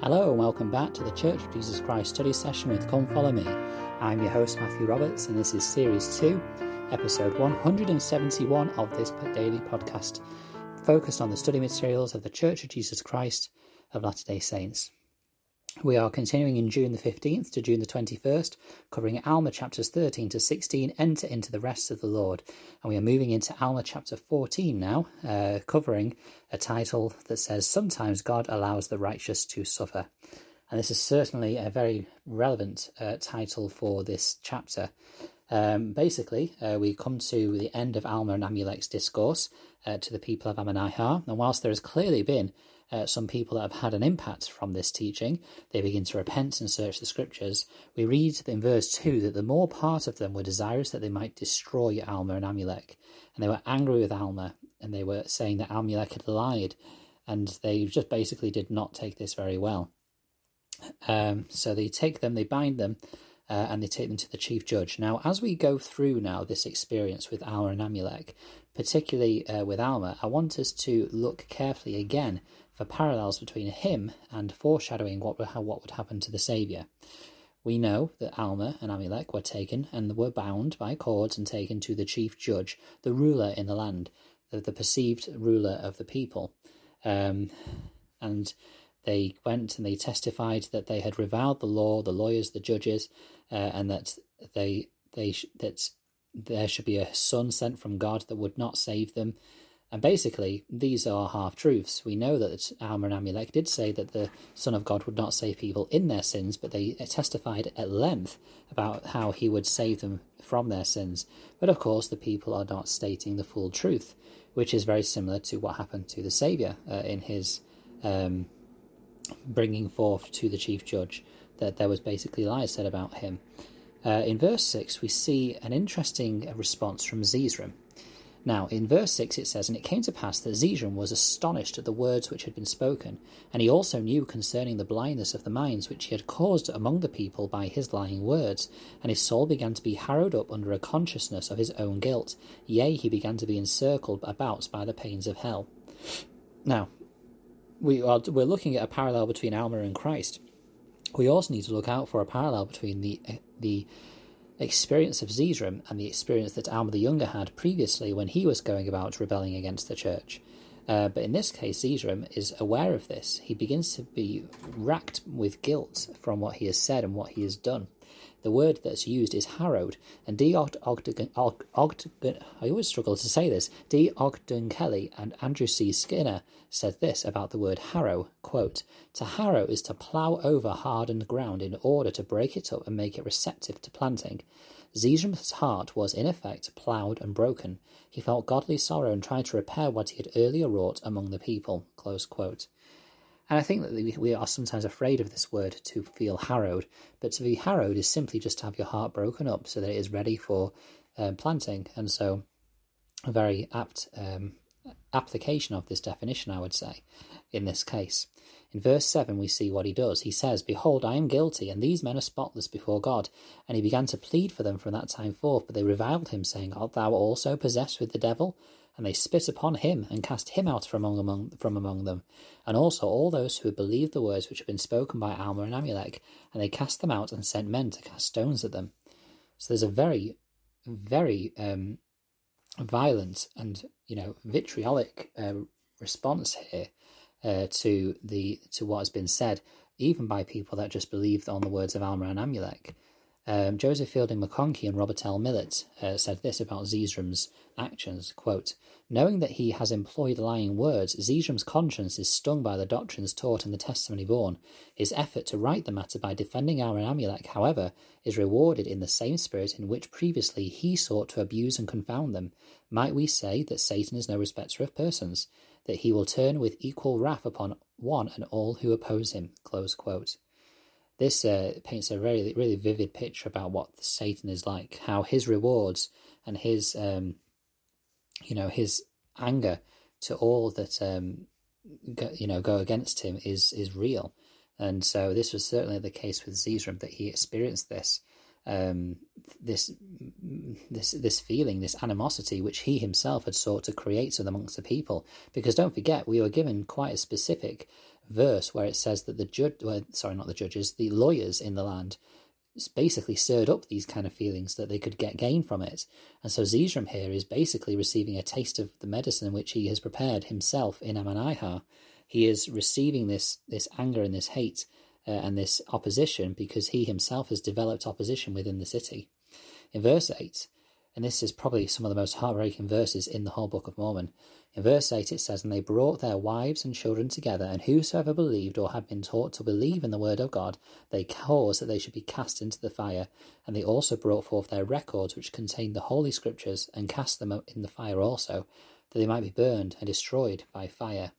Hello and welcome back to the Church of Jesus Christ study session with Come Follow Me. I'm your host Matthew Roberts and this is Series 2, Episode 171 of this daily podcast, focused on the study materials of the Church of Jesus Christ of Latter day Saints. We are continuing in June the 15th to June the 21st, covering Alma chapters 13 to 16, Enter into the rest of the Lord. And we are moving into Alma chapter 14 now, uh, covering a title that says, Sometimes God allows the righteous to suffer. And this is certainly a very relevant uh, title for this chapter. Um, basically, uh, we come to the end of Alma and Amulek's discourse uh, to the people of Ammonihah, and whilst there has clearly been uh, some people that have had an impact from this teaching, they begin to repent and search the scriptures. We read in verse 2 that the more part of them were desirous that they might destroy Alma and Amulek, and they were angry with Alma, and they were saying that Amulek had lied, and they just basically did not take this very well. Um, so they take them, they bind them, uh, and they take them to the chief judge. Now, as we go through now this experience with Alma and Amulek, particularly uh, with Alma, I want us to look carefully again for parallels between him and foreshadowing what would, what would happen to the Saviour. We know that Alma and Amulek were taken and were bound by cords and taken to the chief judge, the ruler in the land, the, the perceived ruler of the people. Um, and they went and they testified that they had reviled the law, the lawyers, the judges, uh, and that they they that there should be a son sent from God that would not save them, and basically, these are half truths. We know that Alma and Amulek did say that the Son of God would not save people in their sins, but they testified at length about how he would save them from their sins. But of course, the people are not stating the full truth, which is very similar to what happened to the Saviour uh, in his um, bringing forth to the chief judge that there was basically lies said about him. Uh, in verse 6, we see an interesting response from Zeezrom. Now, in verse 6 it says, And it came to pass that Zeezrom was astonished at the words which had been spoken, and he also knew concerning the blindness of the minds which he had caused among the people by his lying words, and his soul began to be harrowed up under a consciousness of his own guilt. Yea, he began to be encircled about by the pains of hell. Now, we are we're looking at a parallel between Alma and Christ. We also need to look out for a parallel between the the experience of Zeezrom and the experience that Alma the Younger had previously when he was going about rebelling against the church. Uh, but in this case, Zeezrom is aware of this. He begins to be racked with guilt from what he has said and what he has done. The word that's used is harrowed, and D. Ogden, I always struggle to say this. D. Ogden Kelly and Andrew C. Skinner said this about the word harrow, quote, To harrow is to plough over hardened ground in order to break it up and make it receptive to planting. Zeezrom's heart was, in effect, ploughed and broken. He felt godly sorrow and tried to repair what he had earlier wrought among the people. And I think that we are sometimes afraid of this word to feel harrowed, but to be harrowed is simply just to have your heart broken up so that it is ready for um, planting. And so, a very apt um, application of this definition, I would say, in this case. In verse 7, we see what he does. He says, Behold, I am guilty, and these men are spotless before God. And he began to plead for them from that time forth, but they reviled him, saying, Art thou also possessed with the devil? And they spit upon him, and cast him out from among, among, from among them, and also all those who had believed the words which had been spoken by Alma and Amulek, and they cast them out and sent men to cast stones at them. So there's a very, very um, violent and you know vitriolic uh, response here uh, to the to what has been said, even by people that just believed on the words of Alma and Amulek. Um, Joseph Fielding McConkie and Robert L. Millett uh, said this about Zeezrom's actions, quote, Knowing that he has employed lying words, Zeezrom's conscience is stung by the doctrines taught and the testimony borne. His effort to right the matter by defending and Amulek, however, is rewarded in the same spirit in which previously he sought to abuse and confound them. Might we say that Satan is no respecter of persons, that he will turn with equal wrath upon one and all who oppose him? Close quote. This uh, paints a very, really vivid picture about what Satan is like, how his rewards and his, um, you know, his anger to all that, um, go, you know, go against him is is real. And so this was certainly the case with Zeezrom that he experienced this, um, this, this, this feeling, this animosity, which he himself had sought to create amongst the people. Because don't forget, we were given quite a specific verse where it says that the judge, well, sorry, not the judges, the lawyers in the land basically stirred up these kind of feelings that they could get gain from it. And so Zeezrom here is basically receiving a taste of the medicine which he has prepared himself in Ammonihah. He is receiving this this anger and this hate uh, and this opposition because he himself has developed opposition within the city. In verse 8, and this is probably some of the most heartbreaking verses in the whole Book of Mormon. In verse 8 it says, And they brought their wives and children together, and whosoever believed or had been taught to believe in the word of God, they caused that they should be cast into the fire. And they also brought forth their records, which contained the holy scriptures, and cast them in the fire also, that they might be burned and destroyed by fire.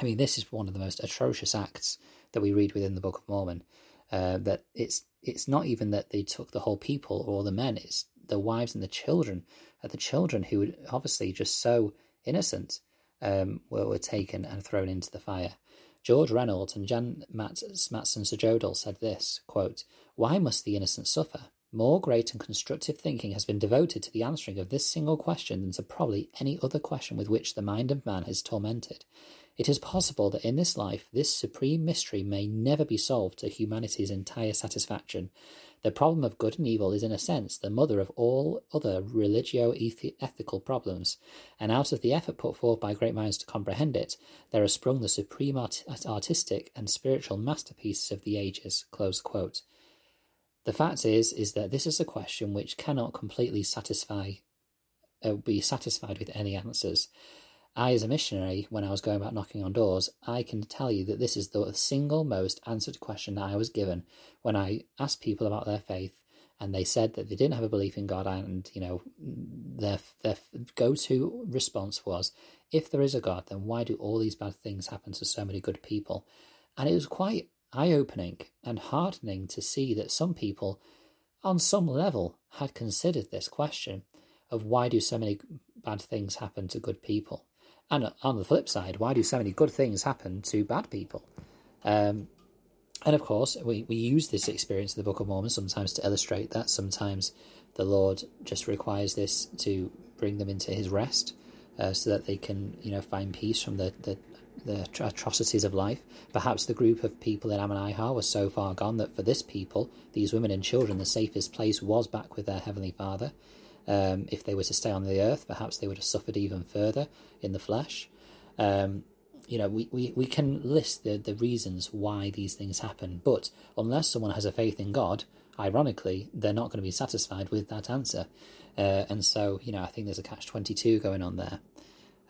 I mean, this is one of the most atrocious acts that we read within the Book of Mormon. Uh, that it's it's not even that they took the whole people or the men; it's the wives and the children. Uh, the children who were obviously just so innocent um, were, were taken and thrown into the fire. George Reynolds and Jan Matson Sjodahl said this quote, Why must the innocent suffer? More great and constructive thinking has been devoted to the answering of this single question than to probably any other question with which the mind of man is tormented. It is possible that in this life this supreme mystery may never be solved to humanity's entire satisfaction. The problem of good and evil is in a sense the mother of all other religio-ethical problems, and out of the effort put forth by great minds to comprehend it, there has sprung the supreme art- artistic and spiritual masterpieces of the ages. The fact is, is that this is a question which cannot completely satisfy, uh, be satisfied with any answers. I, as a missionary, when I was going about knocking on doors, I can tell you that this is the single most answered question that I was given when I asked people about their faith, and they said that they didn't have a belief in God, and you know, their their go-to response was, "If there is a God, then why do all these bad things happen to so many good people?" And it was quite eye-opening and heartening to see that some people, on some level, had considered this question of why do so many bad things happen to good people and on the flip side, why do so many good things happen to bad people? Um, and of course, we, we use this experience in the Book of Mormon sometimes to illustrate that. Sometimes the Lord just requires this to bring them into His rest, uh, so that they can, you know, find peace from the, the, the atrocities of life. Perhaps the group of people in Ammonihah was so far gone that for this people, these women and children, the safest place was back with their Heavenly Father. Um, if they were to stay on the earth, perhaps they would have suffered even further in the flesh. Um, you know, we, we, we can list the, the reasons why these things happen, but unless someone has a faith in God, ironically, they're not going to be satisfied with that answer. Uh, and so, you know, I think there's a catch 22 going on there.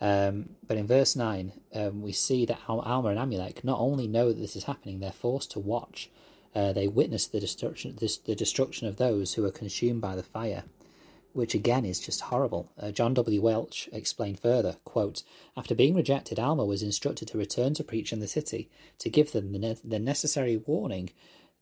Um, but in verse 9, um, we see that Al- Alma and Amulek not only know that this is happening, they're forced to watch. Uh, they witness the destruction, this, the destruction of those who are consumed by the fire which again is just horrible. Uh, John W. Welch explained further, quote, After being rejected, Alma was instructed to return to preach in the city, to give them the, ne- the necessary warning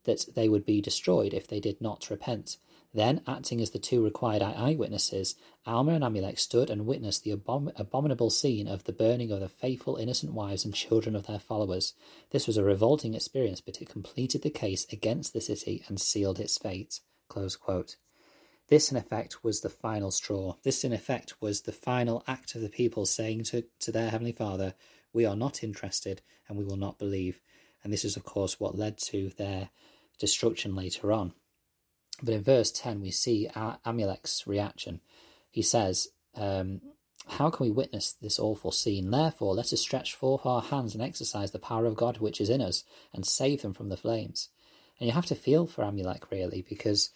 that they would be destroyed if they did not repent. Then, acting as the two required eyewitnesses, Alma and Amulek stood and witnessed the abom- abominable scene of the burning of the faithful innocent wives and children of their followers. This was a revolting experience, but it completed the case against the city and sealed its fate. Close quote. This, in effect, was the final straw. This, in effect, was the final act of the people saying to, to their Heavenly Father, We are not interested and we will not believe. And this is, of course, what led to their destruction later on. But in verse 10, we see Amulek's reaction. He says, um, How can we witness this awful scene? Therefore, let us stretch forth our hands and exercise the power of God which is in us and save them from the flames. And you have to feel for Amulek, really, because,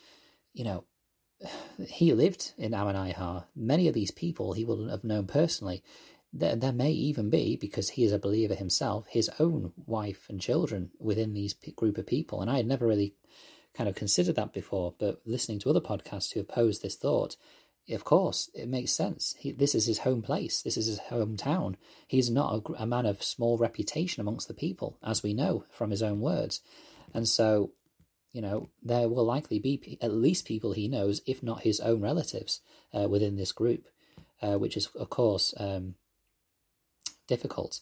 you know, he lived in Ammonihah. Many of these people he will have known personally. There, there may even be, because he is a believer himself, his own wife and children within these group of people. And I had never really kind of considered that before, but listening to other podcasts who have posed this thought, of course, it makes sense. He, this is his home place. This is his hometown. He's not a, a man of small reputation amongst the people, as we know from his own words. And so you know, there will likely be at least people he knows, if not his own relatives, uh, within this group, uh, which is, of course, um, difficult.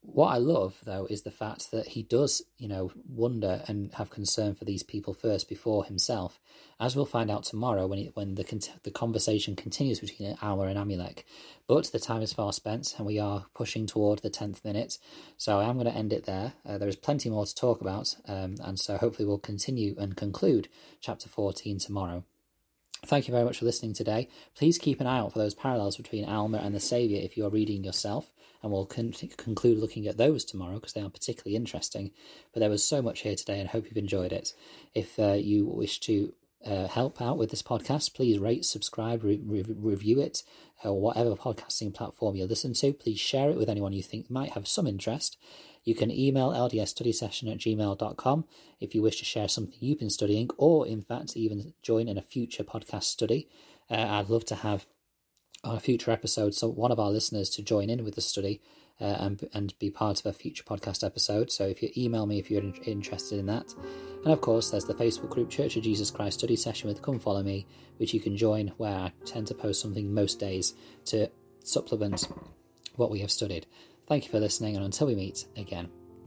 What I love though is the fact that he does, you know, wonder and have concern for these people first before himself, as we'll find out tomorrow when when the the conversation continues between Alma and Amulek. But the time is far spent, and we are pushing toward the tenth minute, so I am going to end it there. Uh, there is plenty more to talk about, um, and so hopefully we'll continue and conclude chapter fourteen tomorrow. Thank you very much for listening today. Please keep an eye out for those parallels between Alma and the Saviour if you are reading yourself, and we'll con- conclude looking at those tomorrow because they are particularly interesting. But there was so much here today, and I hope you've enjoyed it. If uh, you wish to uh, help out with this podcast, please rate, subscribe, re- re- review it, or uh, whatever podcasting platform you listen to. Please share it with anyone you think might have some interest. You can email ldsstudysession at gmail.com if you wish to share something you've been studying, or in fact, even join in a future podcast study. Uh, I'd love to have on a future episode so one of our listeners to join in with the study uh, and, and be part of a future podcast episode. So if you email me if you're in, interested in that. And of course, there's the Facebook group Church of Jesus Christ Study Session with Come Follow Me, which you can join where I tend to post something most days to supplement what we have studied. Thank you for listening, and until we meet again.